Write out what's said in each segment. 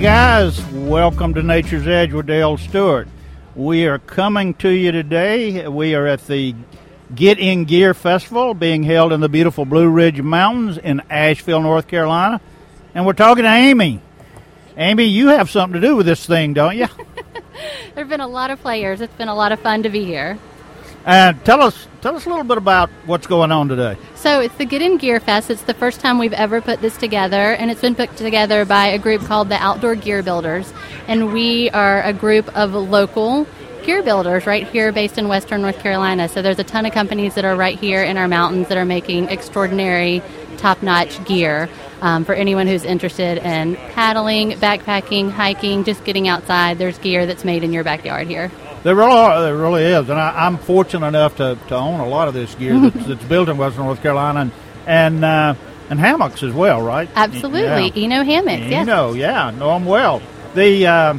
Guys, welcome to Nature's Edge with Dale Stewart. We are coming to you today. We are at the Get in Gear Festival being held in the beautiful Blue Ridge Mountains in Asheville, North Carolina. And we're talking to Amy. Amy, you have something to do with this thing, don't you? there have been a lot of players. It's been a lot of fun to be here. And tell us tell us a little bit about what's going on today. So it's the Get in Gear Fest. It's the first time we've ever put this together, and it's been put together by a group called the Outdoor Gear Builders, and we are a group of local gear builders right here based in western North Carolina. So there's a ton of companies that are right here in our mountains that are making extraordinary, top notch gear. Um, for anyone who's interested in paddling, backpacking, hiking, just getting outside, there's gear that's made in your backyard here. There really, are, there really is, and I, am fortunate enough to, to own a lot of this gear that's, that's built in Western North Carolina, and and, uh, and hammocks as well, right? Absolutely, yeah. Eno hammocks. Yes. Eno, yeah, know them well. The uh,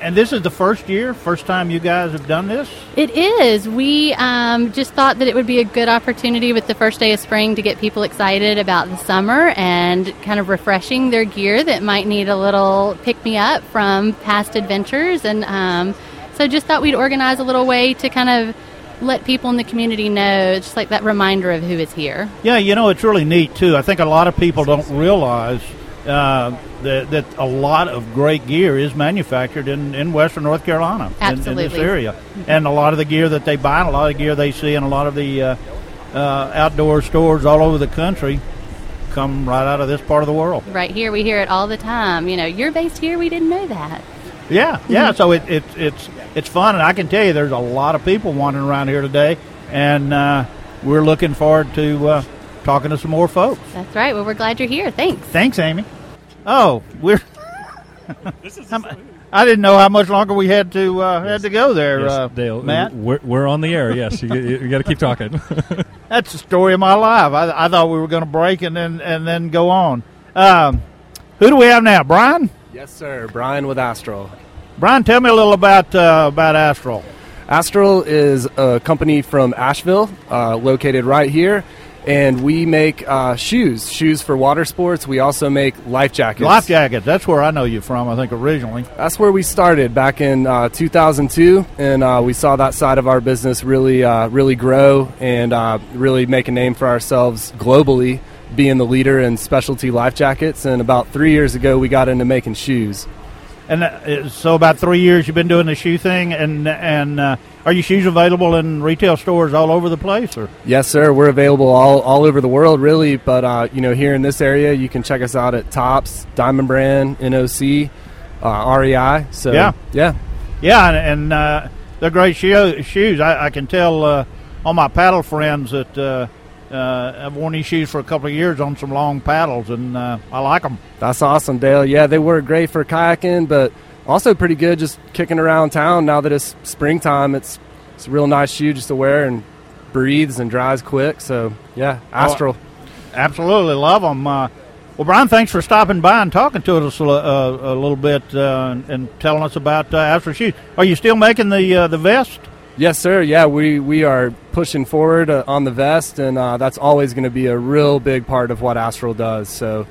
and this is the first year, first time you guys have done this? It is. We um, just thought that it would be a good opportunity with the first day of spring to get people excited about the summer and kind of refreshing their gear that might need a little pick me up from past adventures. And um, so just thought we'd organize a little way to kind of let people in the community know, just like that reminder of who is here. Yeah, you know, it's really neat too. I think a lot of people don't realize uh, that, that, a lot of great gear is manufactured in, in western North Carolina, in, in, this area. And a lot of the gear that they buy, and a lot of the gear they see in a lot of the uh, uh, outdoor stores all over the country come right out of this part of the world. Right here, we hear it all the time. You know, you're based here, we didn't know that. Yeah, yeah. Mm-hmm. So it, it, it's it's fun, and I can tell you, there's a lot of people wandering around here today, and uh, we're looking forward to uh, talking to some more folks. That's right. Well, we're glad you're here. Thanks. Thanks, Amy. Oh, we're. I didn't know how much longer we had to uh, yes. had to go there, yes, uh, Dale. Matt. We're, we're on the air. Yes, you, you got to keep talking. That's the story of my life. I, I thought we were going to break and then and then go on. Um, who do we have now, Brian? Yes, sir. Brian with Astral. Brian, tell me a little about uh, about Astral. Astral is a company from Asheville, uh, located right here and we make uh, shoes, shoes for water sports. We also make life jackets. Life jackets. That's where I know you from. I think originally. That's where we started back in uh, 2002, and uh, we saw that side of our business really, uh, really grow and uh, really make a name for ourselves globally, being the leader in specialty life jackets. And about three years ago, we got into making shoes. And uh, so, about three years, you've been doing the shoe thing, and and uh, are your shoes available in retail stores all over the place? Or yes, sir, we're available all, all over the world, really. But uh, you know, here in this area, you can check us out at Tops, Diamond Brand, NOC, uh, REI. So yeah, yeah, yeah, and, and uh, they're great shoe, shoes. I, I, can tell uh, all my paddle friends that uh, I've worn these shoes for a couple of years on some long paddles, and uh, I like them. That's awesome, Dale. Yeah, they work great for kayaking, but also pretty good just kicking around town. Now that it's springtime, it's it's a real nice shoe just to wear and breathes and dries quick. So yeah, oh, Astral. Oh, absolutely love them. Uh, well, Brian, thanks for stopping by and talking to us a, uh, a little bit uh, and, and, telling us about uh, Astral shoes. Are you still making the uh, the vest? Yes, sir. Yeah, we, we are pushing forward uh, on the vest, and uh, that's always going to be a real big part of what Astral does. So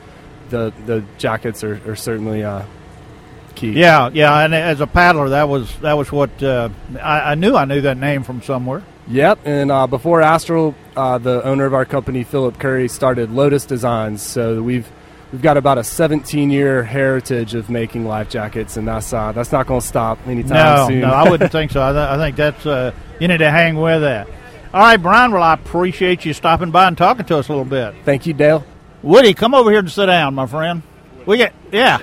the the jackets are, are certainly uh, key. Yeah, yeah. And as a paddler, that was that was what uh, I, I, knew. I knew that name from somewhere. Yep. And uh, before Astral, uh, the owner of our company, Philip Curry, started Lotus Designs. So we've we've got about a 17 year heritage of making life jackets, and that's uh, that's not going to stop anytime no, soon. No, I wouldn't think so. I, th- I think that's uh, you need to hang with that. All right, Brian. Well, I appreciate you stopping by and talking to us a little bit. Thank you, Dale. Woody, come over here and sit down, my friend. We get yeah,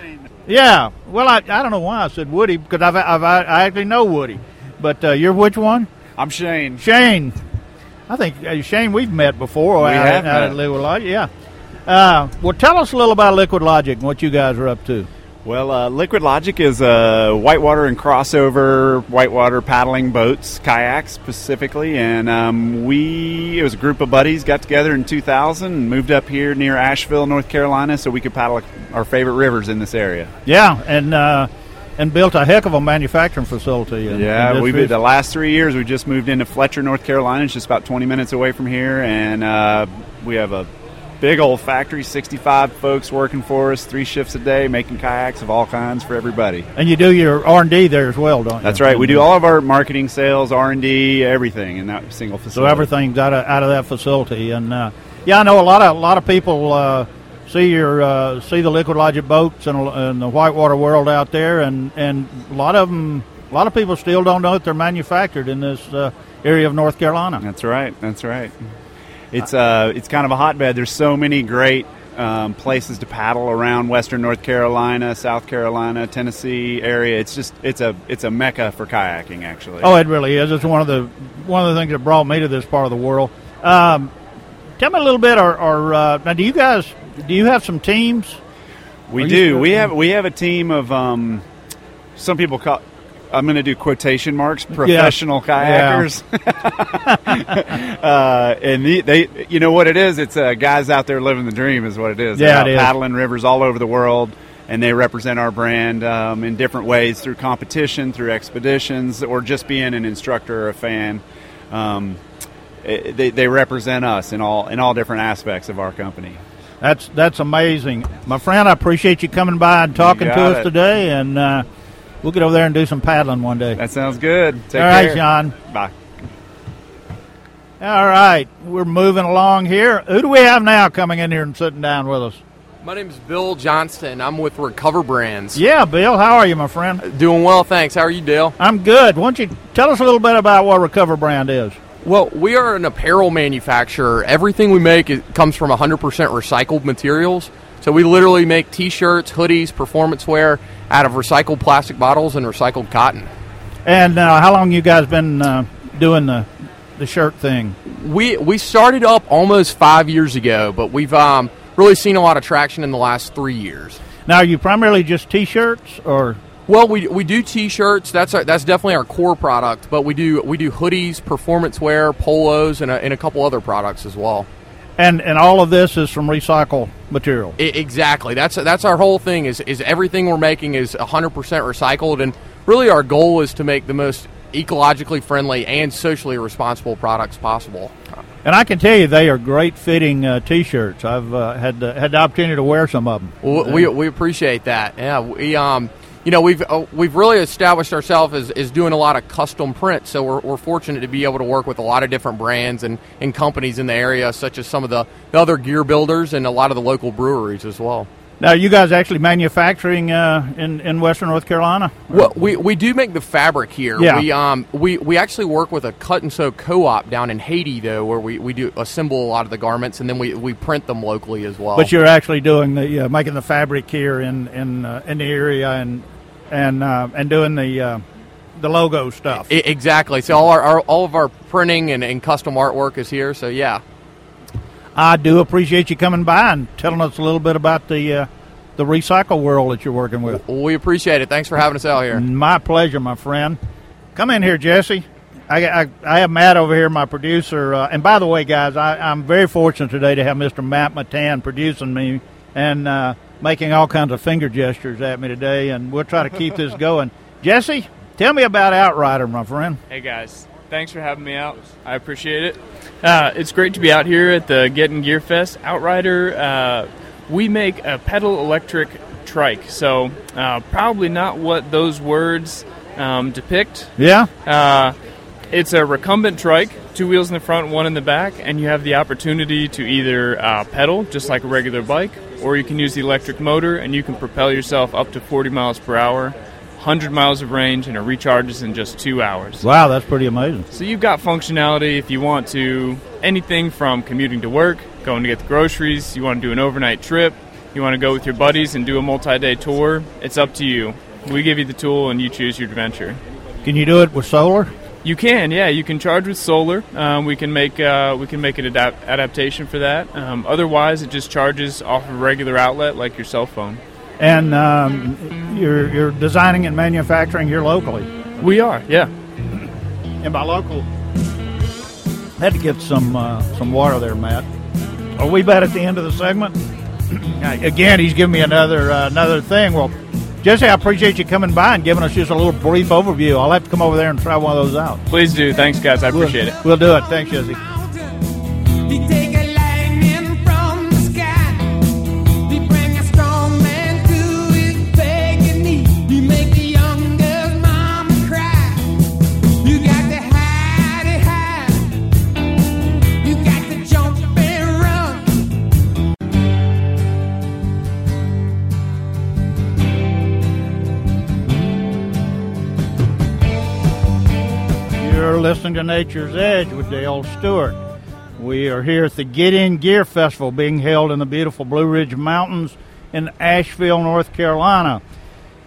yeah. Well, I, I don't know why I said Woody because I've, I've i actually know Woody, but uh, you're which one? I'm Shane. Shane. I think uh, Shane we've met before. We out, have out met. at Liquid Yeah. Uh, well, tell us a little about Liquid Logic and what you guys are up to. Well, uh, Liquid Logic is a whitewater and crossover whitewater paddling boats, kayaks specifically, and um, we it was a group of buddies got together in 2000 and moved up here near Asheville, North Carolina, so we could paddle our favorite rivers in this area. Yeah, and uh, and built a heck of a manufacturing facility. In, yeah, in we've been, the last three years we just moved into Fletcher, North Carolina. It's just about 20 minutes away from here, and uh, we have a big old factory, 65 folks working for us, three shifts a day, making kayaks of all kinds for everybody. And you do your R and D there as well, don't you? That's right. We do all of our marketing, sales, R and D, everything in that single facility. So everything's out of out of that facility, and uh, yeah, I know a lot of a lot of people uh, see your uh, see the Liquid Logic boats and, and the whitewater world out there, and and a lot of them, a lot of people still don't know that they're manufactured in this uh, area of North Carolina. That's right. That's right. It's uh, it's kind of a hotbed. There's so many great um, places to paddle around Western North Carolina, South Carolina, Tennessee area. It's just it's a it's a mecca for kayaking. Actually, oh, it really is. It's one of the one of the things that brought me to this part of the world. Um, tell me a little bit. Or, or uh, now, do you guys do you have some teams? We do. We have we have a team of um, some people call I'm going to do quotation marks. Professional yeah. kayakers, yeah. uh, and the, they, you know what it is? It's uh, guys out there living the dream, is what it is. Yeah, it is. paddling rivers all over the world, and they represent our brand um, in different ways through competition, through expeditions, or just being an instructor or a fan. Um, it, they, they represent us in all in all different aspects of our company. That's that's amazing, my friend. I appreciate you coming by and talking to us it. today, and. Uh, We'll get over there and do some paddling one day. That sounds good. Take care. All right, John. Bye. All right, we're moving along here. Who do we have now coming in here and sitting down with us? My name is Bill Johnston. I'm with Recover Brands. Yeah, Bill, how are you, my friend? Uh, doing well, thanks. How are you, Dale? I'm good. Why don't you tell us a little bit about what Recover Brand is? Well, we are an apparel manufacturer. Everything we make comes from 100% recycled materials. So we literally make T-shirts, hoodies, performance wear out of recycled plastic bottles and recycled cotton. And uh, how long you guys been uh, doing the the shirt thing? We we started up almost five years ago, but we've um, really seen a lot of traction in the last three years. Now, are you primarily just T-shirts, or well, we, we do T-shirts. That's our, that's definitely our core product. But we do we do hoodies, performance wear, polos, and a, and a couple other products as well. And and all of this is from recycled material. exactly. That's that's our whole thing. Is is everything we're making is 100% recycled, and really our goal is to make the most ecologically friendly and socially responsible products possible. And I can tell you, they are great fitting uh, T-shirts. I've uh, had the, had the opportunity to wear some of them. Well, we, we appreciate that. Yeah, we um, you know, we've uh, we've really established ourselves as, as doing a lot of custom print. So we're, we're fortunate to be able to work with a lot of different brands and, and companies in the area, such as some of the, the other gear builders and a lot of the local breweries as well. Now, you guys actually manufacturing uh, in in Western North Carolina? Well, we, we do make the fabric here. Yeah. We um we, we actually work with a cut and sew co-op down in Haiti though, where we, we do assemble a lot of the garments and then we, we print them locally as well. But you're actually doing the uh, making the fabric here in in uh, in the area and and uh, and doing the uh, the logo stuff. I, exactly. So all our, our, all of our printing and, and custom artwork is here. So yeah. I do appreciate you coming by and telling us a little bit about the uh, the recycle world that you're working with. We appreciate it. Thanks for having us out here. My pleasure, my friend. Come in here, Jesse. I, I, I have Matt over here, my producer. Uh, and by the way, guys, I, I'm very fortunate today to have Mr. Matt Matan producing me. And uh, making all kinds of finger gestures at me today, and we'll try to keep this going. Jesse, tell me about Outrider, my friend. Hey guys, thanks for having me out. I appreciate it. Uh, it's great to be out here at the Get in Gear Fest. Outrider, uh, we make a pedal electric trike, so uh, probably not what those words um, depict. Yeah. Uh, it's a recumbent trike, two wheels in the front, one in the back, and you have the opportunity to either uh, pedal just like a regular bike, or you can use the electric motor and you can propel yourself up to 40 miles per hour, 100 miles of range, and it recharges in just two hours. Wow, that's pretty amazing. So you've got functionality if you want to anything from commuting to work, going to get the groceries, you want to do an overnight trip, you want to go with your buddies and do a multi day tour, it's up to you. We give you the tool and you choose your adventure. Can you do it with solar? You can, yeah. You can charge with solar. Um, we can make uh, we can make an adapt- adaptation for that. Um, otherwise, it just charges off of a regular outlet like your cell phone. And um, you're you're designing and manufacturing here locally. We are, yeah. And by local, had to get some uh, some water there, Matt. Are we about at the end of the segment? Again, he's giving me another uh, another thing. Well, Jesse, I appreciate you coming by and giving us just a little brief overview. I'll have to come over there and try one of those out. Please do. Thanks, guys. I appreciate we'll, it. We'll do it. Thanks, Jesse. Nature's Edge with Dale Stewart. We are here at the Get In Gear Festival being held in the beautiful Blue Ridge Mountains in Asheville, North Carolina.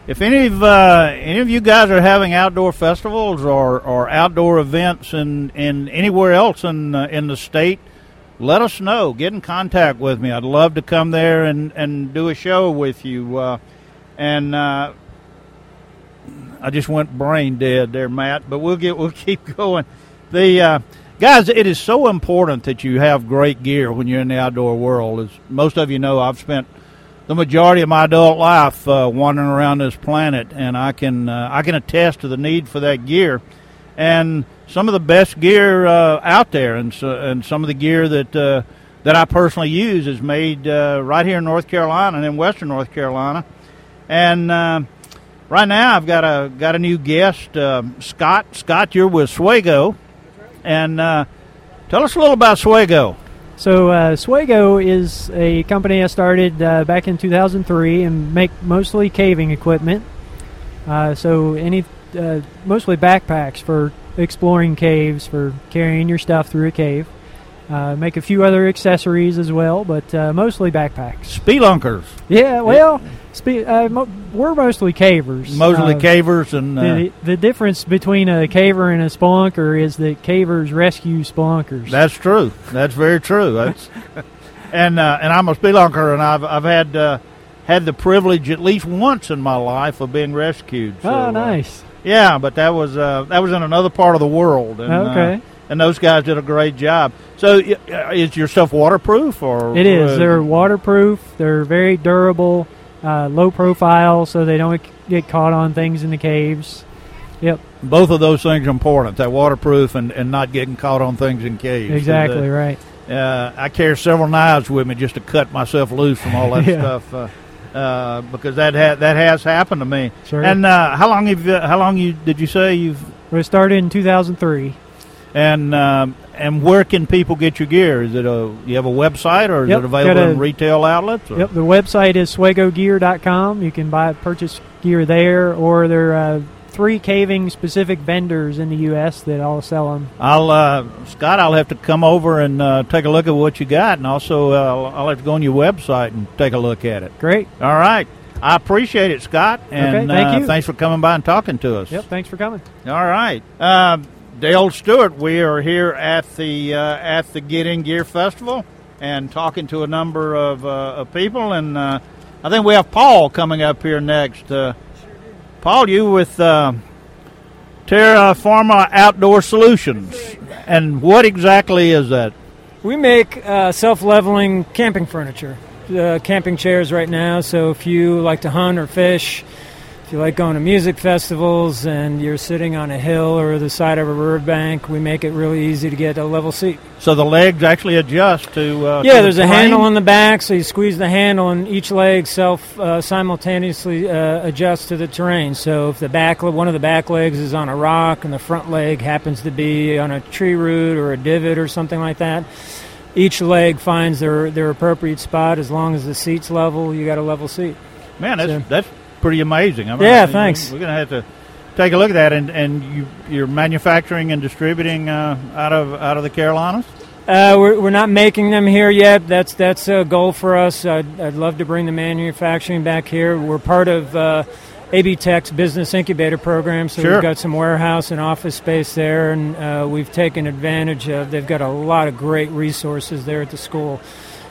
If any of uh, any of you guys are having outdoor festivals or, or outdoor events in, in anywhere else in uh, in the state, let us know. Get in contact with me. I'd love to come there and, and do a show with you. Uh, and uh, I just went brain dead there, Matt. But we'll get we'll keep going. The uh, guys, it is so important that you have great gear when you're in the outdoor world. As most of you know, I've spent the majority of my adult life uh, wandering around this planet, and I can uh, I can attest to the need for that gear. And some of the best gear uh, out there, and so, and some of the gear that uh, that I personally use is made uh, right here in North Carolina and in Western North Carolina. And uh, right now, I've got a got a new guest, uh, Scott. Scott, you're with Swago, and uh, tell us a little about Swago. So uh, Swago is a company I started uh, back in 2003 and make mostly caving equipment. Uh, so any uh, mostly backpacks for exploring caves, for carrying your stuff through a cave. Uh, make a few other accessories as well, but uh, mostly backpacks. Spelunkers. Yeah, well, spe- uh, mo- we're mostly cavers. Mostly Uh, cavers and uh, The, the difference between a caver and a spelunker is that cavers rescue spelunkers. That's true. That's very true. That's and uh, and I'm a spelunker, and I've I've had uh, had the privilege at least once in my life of being rescued. So, oh, nice. yeah, but that was uh, that was in another part of the world. And, Okay. and those guys did a great job. So, is your stuff waterproof or It is. They're waterproof. They're very durable, uh, low profile, so they don't get caught on things in the caves. Yep, both of those things are important. That waterproof and, and not getting caught on things in caves. exactly And, uh, right. Uh, I carry several knives with me just to cut myself loose from all that Yeah. stuff uh, uh, because that ha- that has happened to me. Sure. And uh, how long have you, how long you did you say you've We started in 2003. And um, and where can people get your gear? Is it a you have a website or is Yep, it available a- in retail outlets? Or? Yep, the website is swagogear.com. You can buy purchase gear there, or there are uh, three caving specific vendors in the U.S. that all sell them. I'll uh, Scott. I'll have to come over and uh, take a look at what you got, and also uh, I'll, have to go on your website and take a look at it. Great. All right. I appreciate it, Scott. And Okay, thank uh, you. thanks for coming by and talking to us. Yep, thanks for coming. All right. Uh, Dale Stewart, we are here at the uh, at the Get In Gear Festival and talking to a number of, uh, of people, and uh, I think we have Paul coming up here next. Uh, Paul, you with uh, Terra Forma Outdoor Solutions, and what exactly is that? We make uh, self-leveling camping furniture, camping chairs right now. So if you like to hunt or fish, if you like going to music festivals, and you're sitting on a hill or the side of a riverbank, we make it really easy to get a level seat. So the legs actually adjust to. Uh, to yeah, the there's a handle on the back, so you squeeze the handle, and each leg self uh, simultaneously uh, adjusts to the terrain. So if the back one of the back legs is on a rock, and the front leg happens to be on a tree root or a divot or something like that, each leg finds their their appropriate spot. As long as the seat's level, you got a level seat. Man, that's So- that's pretty amazing. I mean, Yeah, thanks. We're gonna have to take a look at that, and and you you're manufacturing and distributing uh, out of out of the Carolinas. Uh, we're, we're not making them here yet. That's that's a goal for us. I'd, I'd love to bring the manufacturing back here. We're part of uh, AB Tech's business incubator program, so Sure. we've got some warehouse and office space there, and uh, we've taken advantage of. They've got a lot of great resources there at the school.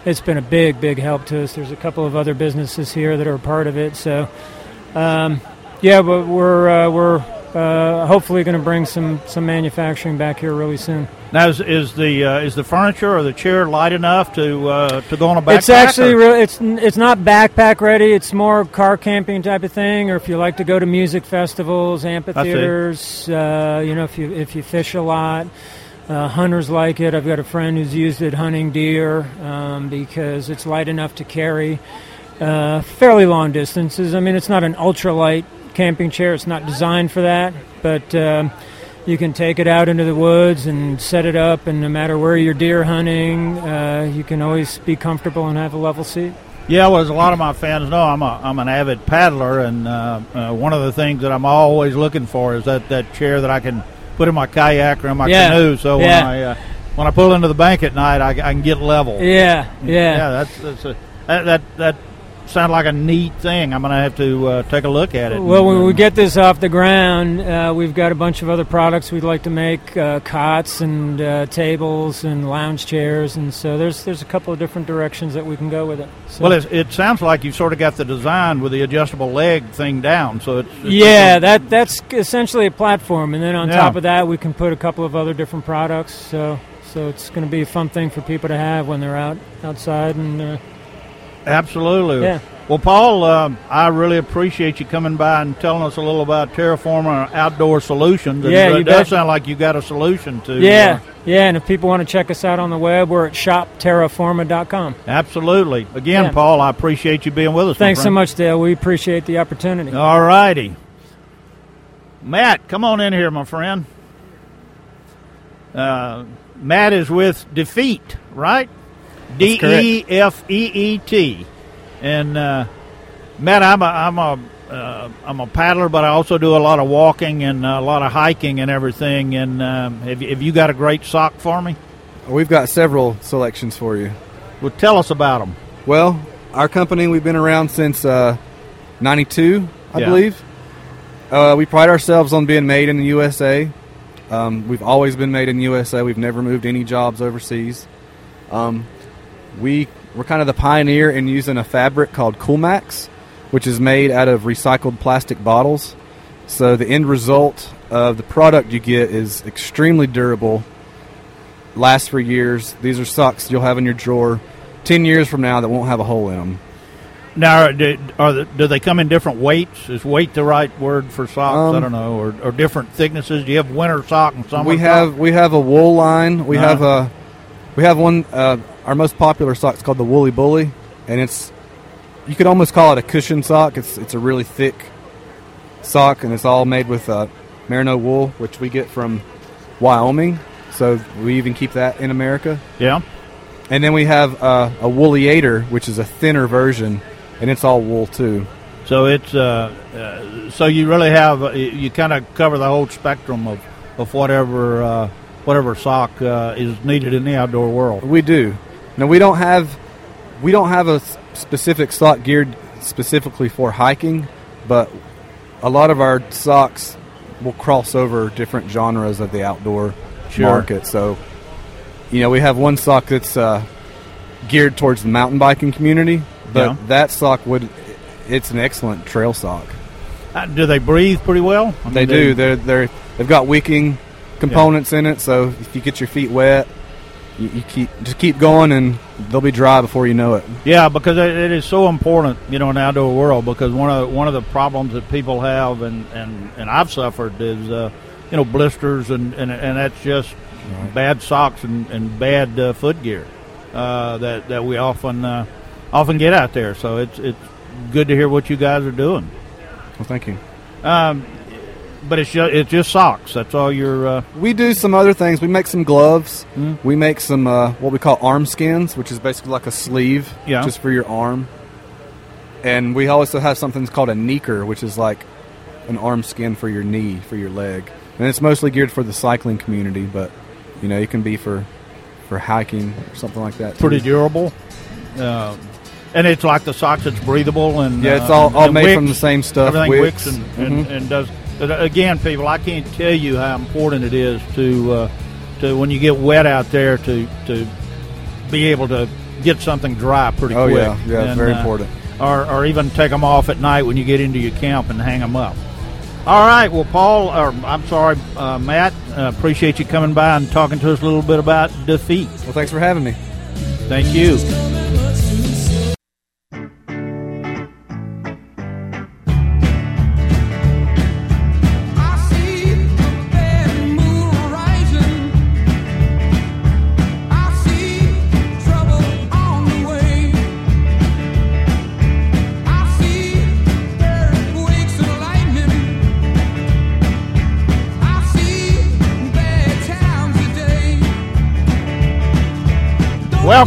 It's been a big, big help to us. There's a couple of other businesses here that are part of it. So, um, yeah, but we're uh, we're uh, hopefully going to bring some some manufacturing back here really soon. Now, is, is the uh, is the furniture or the chair light enough to uh, to go on a backpack? It's actually really it's it's not backpack ready. It's more car camping type of thing, or if you like to go to music festivals, amphitheaters. Uh, you know, if you if you fish a lot, uh, hunters like it. I've got a friend who's used it hunting deer um, because it's light enough to carry uh, fairly long distances. I mean, it's not an ultralight camping chair. It's not designed for that, but. Um, you can take it out into the woods and set it up, and no matter where you're deer hunting, uh, you can always be comfortable and have a level seat. Yeah, well, as a lot of my fans know, I'm a I'm an avid paddler, and uh, uh, one of the things that I'm always looking for is that, that chair that I can put in my kayak or in my Yeah. canoe. So Yeah. when I uh, when I pull into the bank at night, I, I can get level. Yeah, yeah. yeah. That's, that's a, that that that sounds like a neat thing. I'm going to have to uh, take a look at it. Well, when we get this off the ground, uh, we've got a bunch of other products we'd like to make: uh, cots and uh, tables and lounge chairs, and so there's there's a couple of different directions that we can go with it. So. Well, it, it sounds like you've sort of got the design with the adjustable leg thing down. So it's, it's yeah, that that's essentially a platform, and then on Yeah. top of that, we can put a couple of other different products. So so it's going to be a fun thing for people to have when they're out outside and. Uh, Absolutely. Yeah. Well, Paul, um, I really appreciate you coming by and telling us a little about Terra Forma Outdoor Solutions. And Yeah, it does sound like you got a solution to. yeah, yeah, and if people want to check us out on the web, we're at shopterraforma.com. uh, absolutely. Again, Yeah. Paul, I appreciate you being with us. Thanks so much, Dale. We appreciate the opportunity. All righty. Matt, come on in here, my friend. Uh, Matt is with DeFeet, right? D correct. E F E E T. And uh, Matt, I'm a I'm a uh, I'm a paddler, but I also do a lot of walking and a lot of hiking and everything. And um, have, you, have you got a great sock for me? We've got several selections for you. Well, tell us about them. Well, our company, we've been around since uh, 92, I Yeah. believe. Uh, we pride ourselves on being made in the USA. Um, we've always been made in the USA. We've never moved any jobs overseas. Um, we, we're kind of the pioneer in using a fabric called Coolmax, which is made out of recycled plastic bottles. So the end result of the product you get is extremely durable, lasts for years. These are socks you'll have in your drawer 10 years from now that won't have a hole in them. Now, do, are the, do they come in different weights? Is weight the right word for socks? I Um, don't know, or, or different thicknesses. Do you have winter sock and summer? we sock? have we have a wool line. We Uh-huh. have a we have one. Uh, our most popular sock is called the Woolie Boolie, and it's you could almost call it a cushion sock. It's it's a really thick sock, and it's all made with uh, merino wool, which we get from Wyoming. So we even keep that in America. Yeah. And then we have uh, a Wooleator, which is a thinner version, and it's all wool too. So it's uh, uh, so you really have uh, you- you kind of cover the whole spectrum of of whatever uh, whatever sock uh, is needed in the outdoor world. We do. Now we don't have we don't have a specific sock geared specifically for hiking, but a lot of our socks will cross over different genres of the outdoor Sure. market. So, you know, we have one sock that's uh, geared towards the mountain biking community, but Yeah. that sock would it's an excellent trail sock. Uh, do they breathe pretty well? I They mean, do. They're they're they've got wicking components in it, so if you get your feet wet, you, you keep just keep going, and they'll be dry before you know it. Yeah, because it, it is so important, you know, in the outdoor world. Because one of one of the problems that people have, and and, and I've suffered, is uh, you know blisters, and, and and that's just bad socks and, and bad uh, foot gear uh, that that we often uh, often get out there. So it's it's good to hear what you guys are doing. Well, thank you. Um, but it's just it's just socks. That's all you're. Uh, We do some other things. We make some gloves. Mm. We make some uh, what we call arm skins, which is basically like a sleeve, Yeah. just for your arm. And we also have something that's called a kneeker, which is like an arm skin for your knee, for your leg. And it's mostly geared for the cycling community, but you know, it can be for for hiking or something like that. too. pretty durable. Um, and it's like the socks. It's breathable and Yeah, it's uh, all- all and made from the same stuff, Everything wicks. wicks, and, and, Mhm. and does. But Again, people, I can't tell you how important it is to uh, to when you get wet out there to to be able to get something dry pretty Oh, quick. yeah. Yeah, it's And, very uh, important. Or, or even take them off at night when you get into your camp and hang them up. All right. Well, Paul, or I'm sorry, uh, Matt. Uh, appreciate you coming by and talking to us a little bit about DeFeet. Well, thanks for having me. Thank you.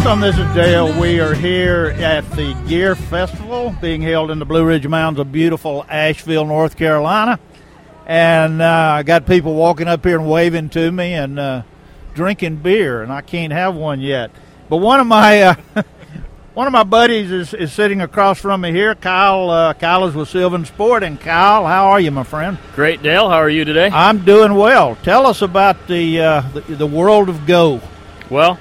Welcome, this is Dale. We are here at the Gear Festival being held in the Blue Ridge Mountains of beautiful Asheville, North Carolina. and uh, I got people walking up here and waving to me and uh, drinking beer, and I can't have one yet. But one of my uh, one of my buddies is, is sitting across from me here. Kyle uh, Kyle is with Sylvan Sport, and Kyle, how are you, my friend? Great, Dale. How are you today? I'm doing well. Tell us about the uh, the, the world of Go. Well,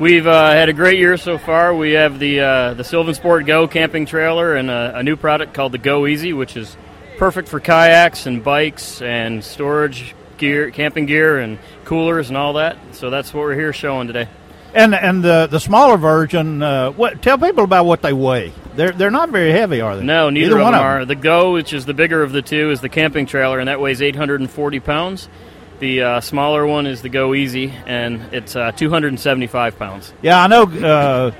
We've uh, had a great year so far. We have the uh, the Sylvan Sport Go camping trailer and a, a, new product called the Go Easy, which is perfect for kayaks and bikes and storage gear, camping gear, and coolers and all that. So that's what we're here showing today. And and the the smaller version, uh, what tell people about what they weigh. They're they're not very heavy, are they? No, neither one of them are. The Go, which is the bigger of the two, is the camping trailer, and that weighs 840 pounds. The uh, smaller one is the Go Easy, and it's uh, 275 pounds. Yeah, I know, uh,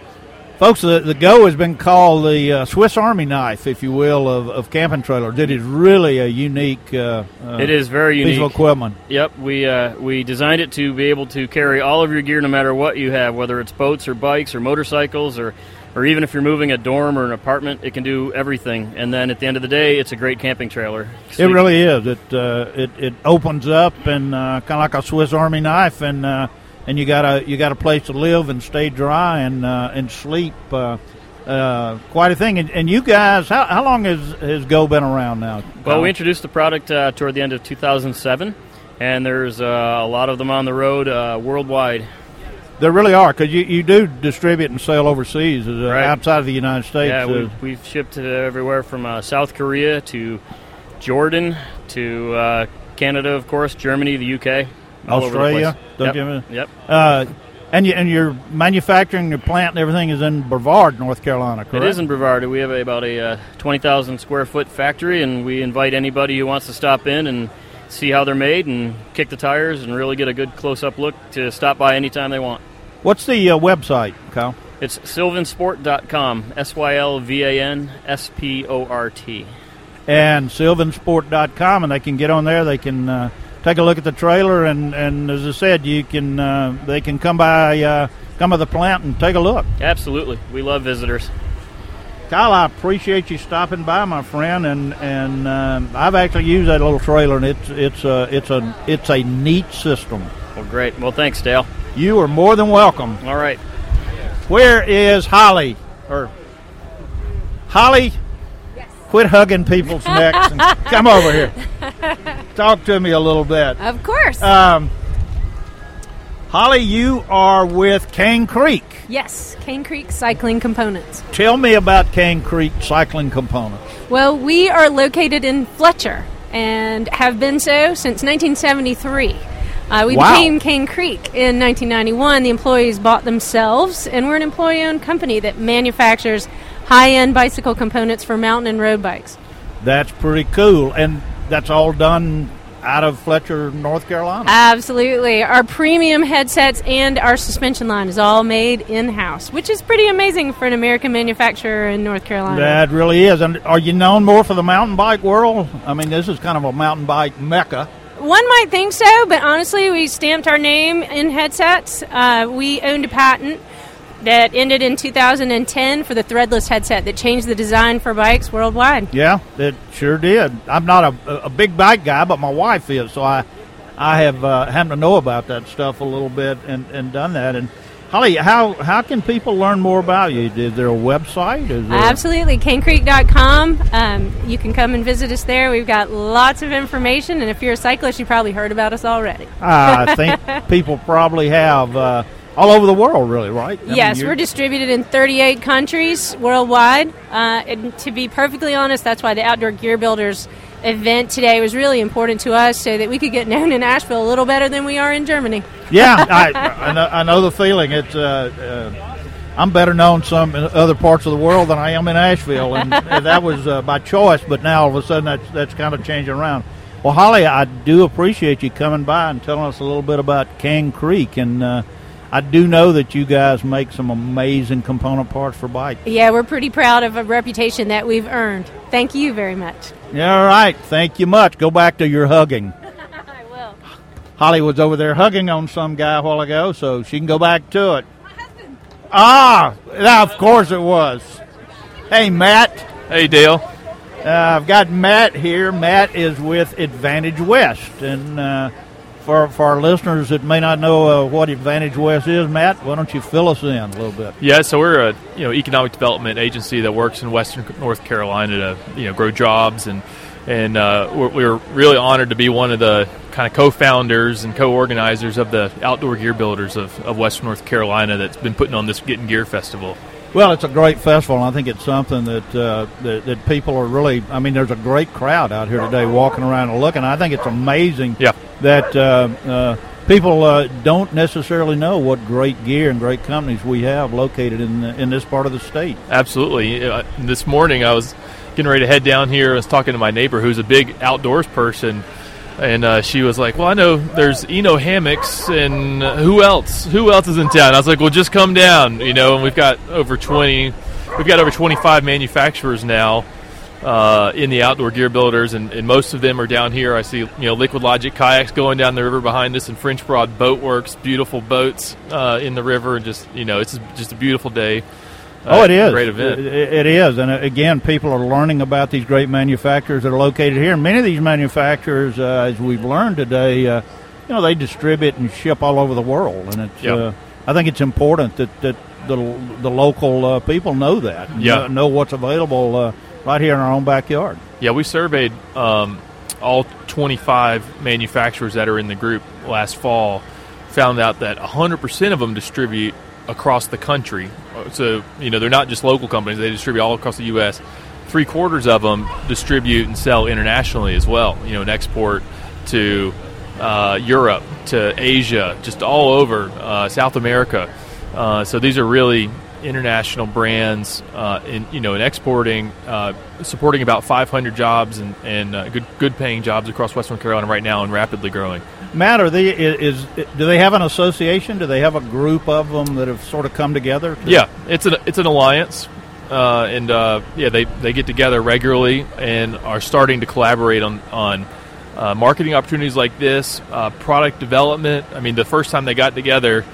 folks. The, the, Go has been called the uh, Swiss Army knife, if you will, of, of camping trailers. It is really a unique. Uh, uh, it is very unique piece of equipment. Yep, we we designed it to be able to carry all of your gear, no matter what you have, whether it's boats or bikes or motorcycles or or even if you're moving a dorm or an apartment, it can do everything. And then at the end of the day, it's a great camping trailer. It really is. It uh, it it opens up and uh, kind of like a Swiss Army knife, and uh, and you got a you got a place to live and stay dry and uh, and sleep. Uh, uh, quite a thing. And, and, you guys, how, how long has has Go been around now? Well, we introduced the product toward the end of 2007, and there's a lot of them on the road worldwide. There really are because you, you do distribute and sell overseas uh, right. outside of the United States. Yeah, we've, we've shipped everywhere from uh, South Korea to Jordan to uh, Canada, of course, Germany, the UK, Australia. Don't yep. Yep. Uh, and you, and your manufacturing, your plant, and everything is in Brevard, North Carolina, correct? It is in Brevard. We have about a uh, twenty thousand square foot factory, and we invite anybody who wants to stop in and see how they're made and kick the tires and really get a good close up look to stop by anytime they want. What's the uh, website, Kyle? It's sylvansport.com. S Y L V A N S P O R T. And sylvansport.com, and they can get on there. They can uh, take a look at the trailer, and, and as I said, you can uh, they can come by uh, come to the plant and take a look. Absolutely, we love visitors. Kyle, I appreciate you stopping by, my friend, and and um, I've actually used that little trailer, and it's it's a it's a it's a neat system. Well, great. Well, thanks, Dale. You are more than welcome. All right. Where is Holly? Or Holly? Yes. Quit hugging people's necks and come over here. Talk to me a little bit. Of course. Um, Holly, you are with Cane Creek. Yes, Cane Creek Cycling Components. Tell me about Cane Creek Cycling Components. Well, we are located in Fletcher and have been so since 1973. Uh, we wow. became Cane Creek in 1991. The employees bought themselves, and we're an employee owned company that manufactures high end bicycle components for mountain and road bikes. That's pretty cool. And that's all done out of Fletcher, North Carolina. Absolutely. Our premium headsets and our suspension line is all made in house, which is pretty amazing for an American manufacturer in North Carolina. That really is. And are you known more for the mountain bike world? I mean, this is kind of a mountain bike mecca. One might think so, but honestly, we stamped our name in headsets. Uh, we owned a patent that ended in 2010 for the threadless headset that changed the design for bikes worldwide. Yeah, it sure did. I'm not a, a big bike guy, but my wife is, so I I have uh, happened to know about that stuff a little bit and, and done that. And Holly, how how can people learn more about you? Is there a website? Is there Absolutely, canecreek.com. Um, you can come and visit us there. We've got lots of information, and if you're a cyclist, you probably heard about us already. I think people probably have. Uh, all over the world, really, right? I yes, mean, we're distributed in 38 countries worldwide. Uh, and to be perfectly honest, that's why the Outdoor Gear Builders event today was really important to us so that we could get known in Asheville a little better than we are in Germany. Yeah, I, I, know, I know the feeling. It's uh, uh, I'm better known some in other parts of the world than I am in Asheville, and, and that was uh, by choice. But now all of a sudden that's that's kind of changing around. Well, Holly, I do appreciate you coming by and telling us a little bit about Cane Creek and uh, I do know that you guys make some amazing component parts for bikes. Yeah, we're pretty proud of a reputation that we've earned. Thank you very much. Yeah, all right. Thank you much. Go back to your hugging. I will. Holly was over there hugging on some guy a while ago, so she can go back to it. My husband. Ah, of course it was. Hey, Matt. Hey, Dale. Uh, I've got Matt here. Matt is with Advantage West, and uh, for for our listeners that may not know uh, what Advantage West is, Matt, why don't you fill us in a little bit? Yeah, so we're a you know economic development agency that works in Western North Carolina to you know grow jobs and and uh, we're, we're, really honored to be one of the kind of co-founders and co-organizers of the outdoor gear builders of, of Western North Carolina that's been putting on this Get in Gear Festival. Well, it's a great festival, and I think it's something that, uh, that, that people are really. I mean, there's a great crowd out here today, walking around and looking. I think it's amazing yeah. that uh, uh, people uh, don't necessarily know what great gear and great companies we have located in in this part of the state. Absolutely. Uh, this morning, I was getting ready to head down here. I was talking to my neighbor, who's a big outdoors person and uh, she was like, "Well, I know there's Eno hammocks, and uh, who else? Who else is in town?" I was like, "Well, just come down, you know." And we've got over twenty, we've got over twenty-five manufacturers now uh, in the outdoor gear builders, and, and, most of them are down here. I see, you know, Liquid Logic kayaks going down the river behind us, and French Broad Boat Works, beautiful boats uh, in the river, and just you know, it's just a beautiful day. Oh, it is. Great event. It, it is. And uh, again, people are learning about these great manufacturers that are located here. Many of these manufacturers, uh, as we've learned today, uh, you know, they distribute and ship all over the world. And it's, yep. Uh, I think it's important that, that the, the local uh, people know that. Yeah. Know, know what's available uh, right here in our own backyard. Yeah, we surveyed um, all 25 manufacturers that are in the group last fall, found out that 100% of them distribute across the country. So, you know, they're not just local companies, they distribute all across the U.S. Three quarters of them distribute and sell internationally as well, you know, and export to uh, Europe, to Asia, just all over uh, South America. Uh, so these are really international brands uh, in you know in exporting, uh, supporting about 500 jobs and, and uh, good good paying jobs across Western Carolina right now and rapidly growing. Matt, are they is, do they have an association? Do they have a group of them that have sort of come together? To yeah, it's an it's an alliance, uh, and uh, yeah, they they get together regularly and are starting to collaborate on on. Uh, marketing opportunities like this, uh, product development. I mean, the first time they got together,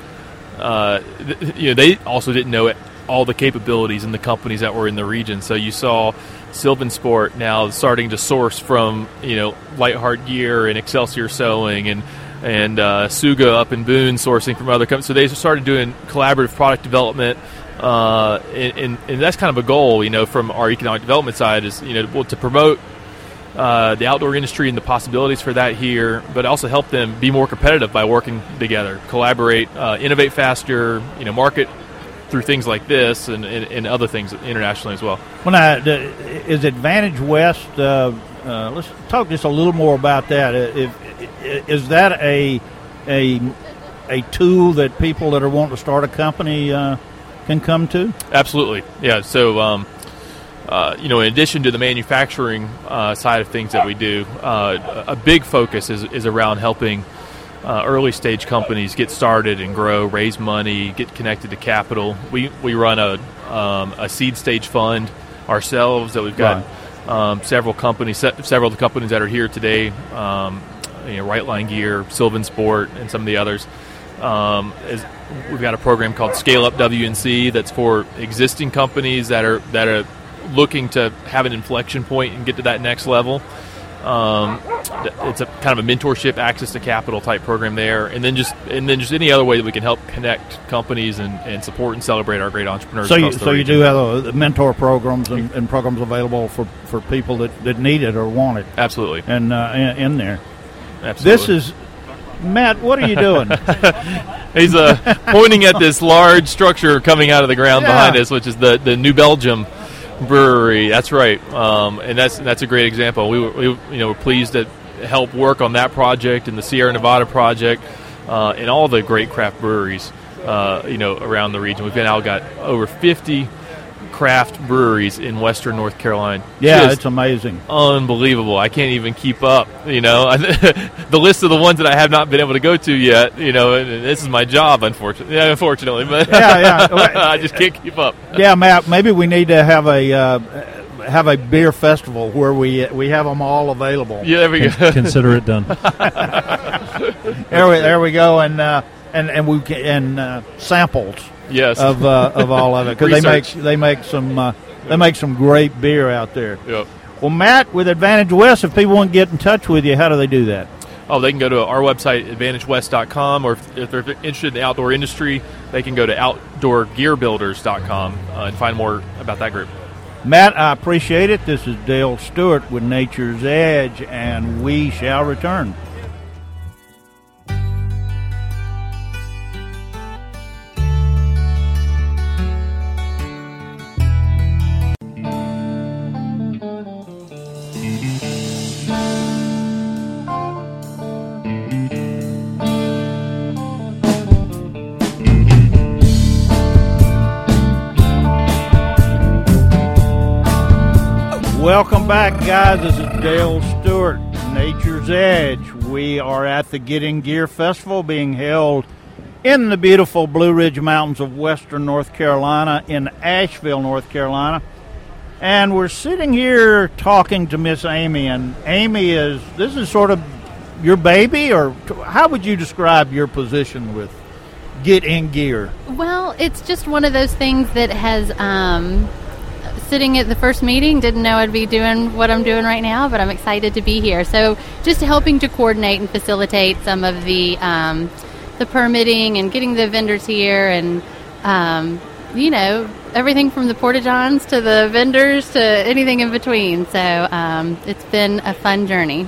uh, th- you know, they also didn't know it, all the capabilities in the companies that were in the region. So you saw Sylvan Sport now starting to source from you know Lightheart Gear and Excelsior Sewing and and uh, Suga up in Boone sourcing from other companies. So they started doing collaborative product development. Uh, and, and, and, that's kind of a goal, you know, from our economic development side is, you know, to promote uh, the outdoor industry and the possibilities for that here, but also help them be more competitive by working together, collaborate, uh, innovate faster, you know, market through things like this and, and, and other things internationally as well. Well, now, is Advantage West? Uh, uh, let's talk just a little more about that. Uh, if, is that a a a tool that people that are wanting to start a company uh, can come to? Absolutely, yeah. So. Um, uh, you know, in addition to the manufacturing uh, side of things that we do, uh, a big focus is, is around helping uh, early stage companies get started and grow, raise money, get connected to capital. We we run a um, a seed stage fund ourselves that we've got right. um, several companies, several of the companies that are here today. Um, you know, Rightline Gear, Sylvan Sport, and some of the others. Um, is, we've got a program called Scale Up WNC that's for existing companies that are that are looking to have an inflection point and get to that next level. Um, it's a kind of a mentorship, access to capital type program there, and then just and then just any other way that we can help connect companies and, and support and celebrate our great entrepreneurs. So, you, so you do have a, mentor programs and, and, programs available for, for people that, that need it or want it. Absolutely, and uh, in, in, there. Absolutely. This is Matt. What are you doing? He's uh, pointing at this large structure coming out of the ground yeah. behind us, which is the the New Belgium brewery. That's right, um, and that's that's a great example. We, we you know we're pleased to help work on that project and the Sierra Nevada project uh, and all the great craft breweries uh, you know around the region. We've out got over fifty craft breweries in western North Carolina. Yeah, Just it's amazing. Unbelievable. I can't even keep up, you know. the list of the ones that I have not been able to go to yet, you know, and, this is my job unfortunately. Yeah, unfortunately, but yeah, yeah. I just can't keep up. Yeah, Matt, maybe we need to have a uh, have a beer festival where we we have them all available. Yeah, there we go. Consider it done. there we there we go, and uh, and and we and uh, samples yes. of uh, of all of it because they make they make some uh, they make some great beer out there. Yep. Well, Matt, with Advantage West, if people want to get in touch with you, how do they do that? Oh, they can go to our website, advantagewest.com, or if, if they're interested in the outdoor industry, they can go to outdoorgearbuilders.com uh, and find more about that group. Matt, I appreciate it. This is Dale Stewart with Nature's Edge, and we shall return. Welcome back, guys. This is Dale Stewart, Nature's Edge. We are at the Get in Gear Festival being held in the beautiful Blue Ridge Mountains of western North Carolina in Asheville, North Carolina. And we're sitting here talking to Miss Amy, and Amy is this is sort of your baby, or how would you describe your position with Get in Gear? Well, it's just one of those things that has. Um, sitting at the first meeting, didn't know I'd be doing what I'm doing right now, but I'm excited to be here. So just helping to coordinate and facilitate some of the um, the permitting and getting the vendors here, and um, you know everything from the porta johns to the vendors to anything in between. So um, it's been a fun journey.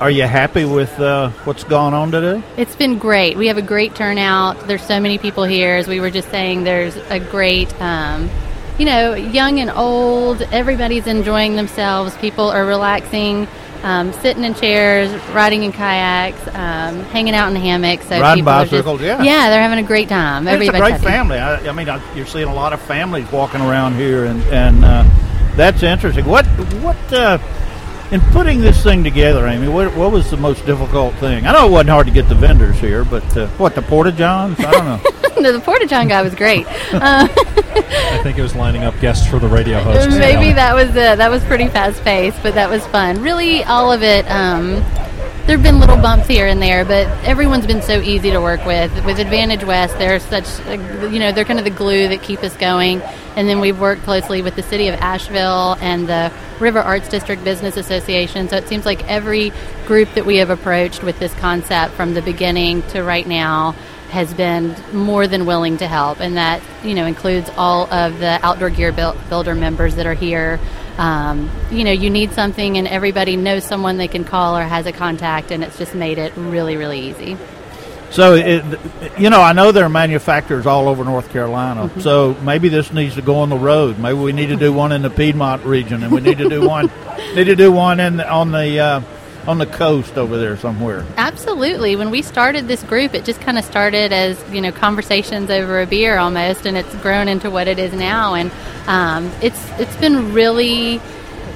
Are you happy with uh, what's gone on today? It's been great. We have a great turnout. There's so many people here. As we were just saying, there's a great um, you know, young and old, everybody's enjoying themselves. People are relaxing, um, sitting in chairs, riding in kayaks, um, hanging out in hammocks. So riding bicycles, yeah. Yeah, they're having a great time. It's a great happy. family. I, I mean, I, you're seeing a lot of families walking around here, and, and uh, that's interesting. What, what, uh, in putting this thing together, Amy, what, what was the most difficult thing? I know it wasn't hard to get the vendors here, but uh, what, the Porta Johns? I don't know. the Porta John guy was great. Uh, I think it was lining up guests for the radio host. Maybe that was it. That was pretty fast paced, but that was fun. Really, all of it. Um, there have been little bumps here and there, but everyone's been so easy to work with. With Advantage West, they're such, you know, they're kind of the glue that keep us going. And then we've worked closely with the city of Asheville and the River Arts District Business Association. So it seems like every group that we have approached with this concept from the beginning to right now has been more than willing to help, and that you know includes all of the outdoor gear builder members that are here. Um, you know, you need something, and everybody knows someone they can call or has a contact, and it's just made it really, really easy. So, it, you know, I know there are manufacturers all over North Carolina. Mm-hmm. So maybe this needs to go on the road. Maybe we need to do one in the Piedmont region, and we need to do one need to do one in on the uh, on the coast over there somewhere. Absolutely. When we started this group, it just kind of started as you know conversations over a beer almost, and it's grown into what it is now. And um, it's it's been really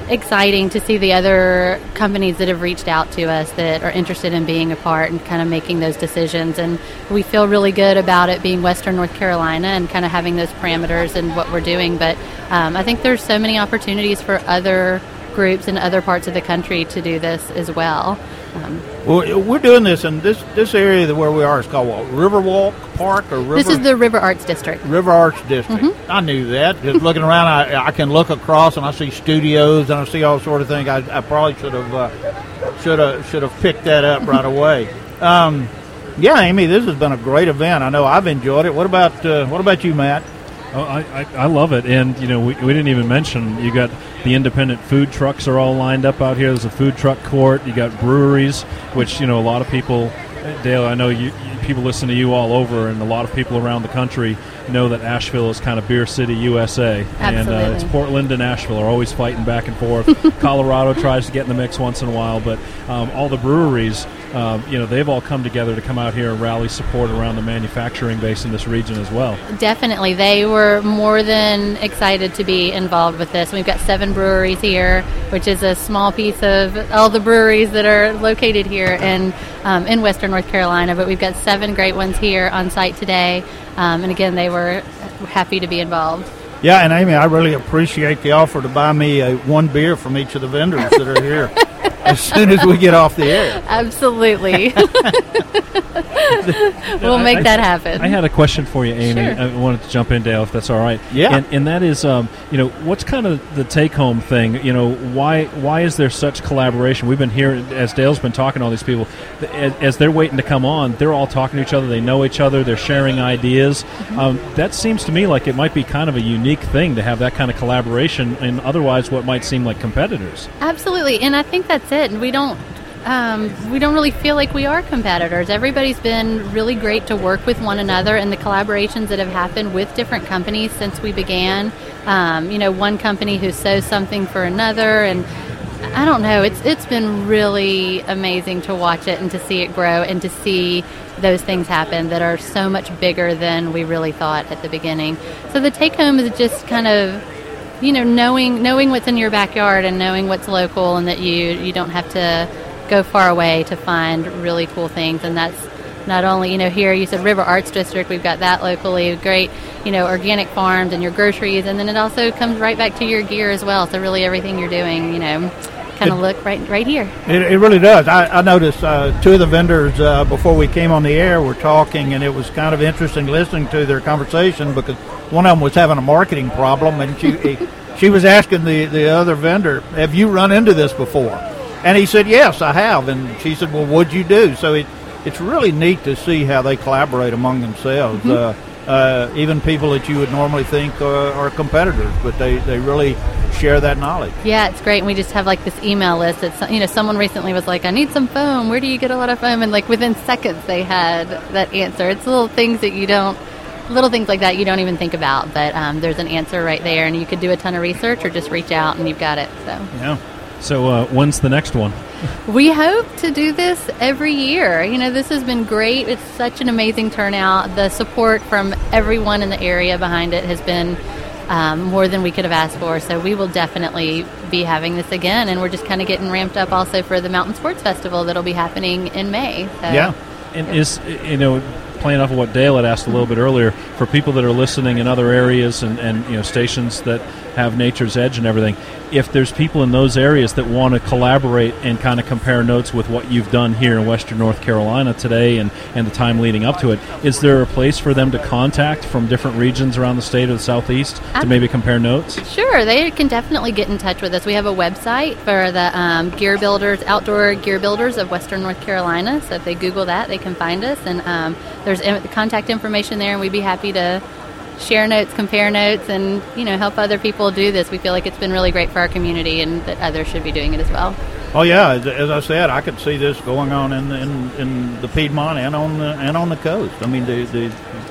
exciting to see the other companies that have reached out to us that are interested in being a part and kind of making those decisions. And we feel really good about it being Western North Carolina and kind of having those parameters and what we're doing. But um, I think there's so many opportunities for other groups in other parts of the country to do this as well. Um, well, we're doing this in this this area where we are is called what, Riverwalk Park or River? This is the River Arts District. River Arts District. Mm-hmm. I knew that. Just looking around, I, I can look across and I see studios and I see all sort of things. I, I probably should have uh, should have should have picked that up right away. Um, yeah, Amy, this has been a great event. I know I've enjoyed it. What about uh, what about you, Matt? Oh, I, I, I, love it, and you know we, we didn't even mention you got the independent food trucks are all lined up out here. There's a food truck court. You got breweries, which you know a lot of people. Dale, I know you, people listen to you all over, and a lot of people around the country know that Asheville is kind of beer city USA, Absolutely. and uh, it's Portland and Asheville are always fighting back and forth. Colorado tries to get in the mix once in a while, but um, all the breweries, um, you know, they've all come together to come out here and rally support around the manufacturing base in this region as well. Definitely, they were more than excited to be involved with this. We've got seven breweries here, which is a small piece of all the breweries that are located here in um, in Western North Carolina, but we've got seven great ones here on site today. Um, and again, they were happy to be involved. Yeah, and Amy, I really appreciate the offer to buy me a, one beer from each of the vendors that are here as soon as we get off the air. Absolutely. we'll make I, that happen. I had a question for you, Amy. Sure. I wanted to jump in, Dale, if that's all right. Yeah. And, and that is, um, you know, what's kind of the take-home thing? You know, why why is there such collaboration? We've been hearing, as Dale's been talking to all these people, as, as, they're waiting to come on, they're all talking to each other. They know each other. They're sharing ideas. Mm-hmm. Um, that seems to me like it might be kind of a unique thing to have that kind of collaboration, and otherwise, what might seem like competitors. Absolutely, and I think that's it. And we don't um, we don't really feel like we are competitors. Everybody's been really great to work with one another, and the collaborations that have happened with different companies since we began. Um, you know, one company who sews something for another, and I don't know. It's it's been really amazing to watch it and to see it grow and to see those things happen that are so much bigger than we really thought at the beginning. So the take home is just kind of you know knowing knowing what's in your backyard and knowing what's local and that you you don't have to go far away to find really cool things, and that's not only you know here you said River Arts District, we've got that locally, great you know organic farms and your groceries, and then it also comes right back to your gear as well. So really everything you're doing, you know. Kind of look right, right here. It, it really does. I, I noticed uh, two of the vendors uh, before we came on the air were talking, and it was kind of interesting listening to their conversation because one of them was having a marketing problem, and she she was asking the the other vendor, "Have you run into this before?" And he said, "Yes, I have." And she said, "Well, what'd you do?" So it it's really neat to see how they collaborate among themselves. Mm-hmm. Uh, uh, even people that you would normally think uh, are competitors, but they, they really share that knowledge. Yeah, it's great. And we just have like this email list. It's you know, someone recently was like, "I need some foam. Where do you get a lot of foam?" And like within seconds, they had that answer. It's little things that you don't little things like that you don't even think about, but um, there's an answer right there, and you could do a ton of research or just reach out and you've got it. So yeah. So uh, when's the next one? We hope to do this every year. You know, this has been great. It's such an amazing turnout. The support from everyone in the area behind it has been um, more than we could have asked for. So we will definitely be having this again, and we're just kind of getting ramped up also for the Mountain Sports Festival that'll be happening in May. So, yeah, and is you know playing off of what Dale had asked a little bit earlier, for people that are listening in other areas and, and you know stations that have Nature's Edge and everything, if there's people in those areas that want to collaborate and kind of compare notes with what you've done here in Western North Carolina today and, and the time leading up to it, is there a place for them to contact from different regions around the state or the southeast to maybe compare notes? Sure, they can definitely get in touch with us. We have a website for the um, Gear Builders, Outdoor Gear Builders of Western North Carolina. So if they Google that, they can find us, and um, there's contact information there, and we'd be happy to share notes, compare notes, and you know help other people do this. We feel like it's been really great for our community, and that others should be doing it as well. Oh yeah, as, I said, I could see this going on in in, in the Piedmont and on the and on the coast. I mean, the, the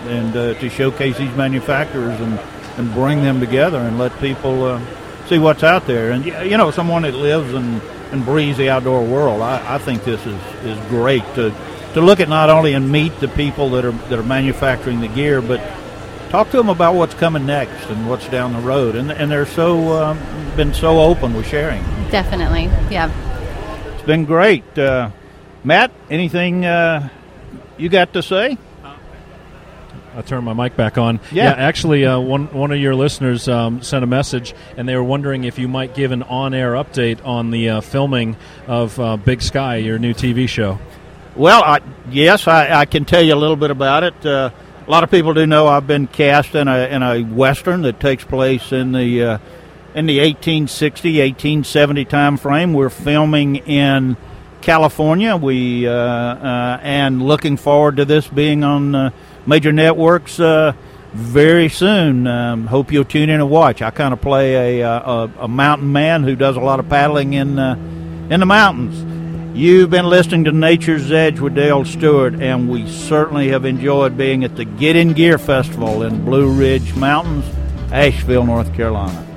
and uh, to showcase these manufacturers and and bring them together and let people uh, see what's out there. And you know, someone that lives and and breathes the outdoor world, I, I think this is is great to to look at not only and meet the people that are that are manufacturing the gear, but talk to them about what's coming next and what's down the road. And and they're so um, been so open with sharing. Definitely, yeah. It's been great. Uh, Matt, anything uh, you got to say? I turned my mic back on. Yeah, yeah actually, uh, one one of your listeners um, sent a message, and they were wondering if you might give an on-air update on the uh, filming of uh, Big Sky, your new TV show. Well, I, yes, I, I, can tell you a little bit about it. A lot of people do know I've been cast in a in a western that takes place in the uh, in the 1860 1870 time frame. We're filming in California. We uh, uh, and looking forward to this being on uh, major networks uh, very soon. Um, hope you'll tune in and watch. I kind of play a, uh, a, a mountain man who does a lot of paddling in in the mountains. You've been listening to Nature's Edge with Dale Stewart, and we certainly have enjoyed being at the Get in Gear Festival in Blue Ridge Mountains, Asheville, North Carolina.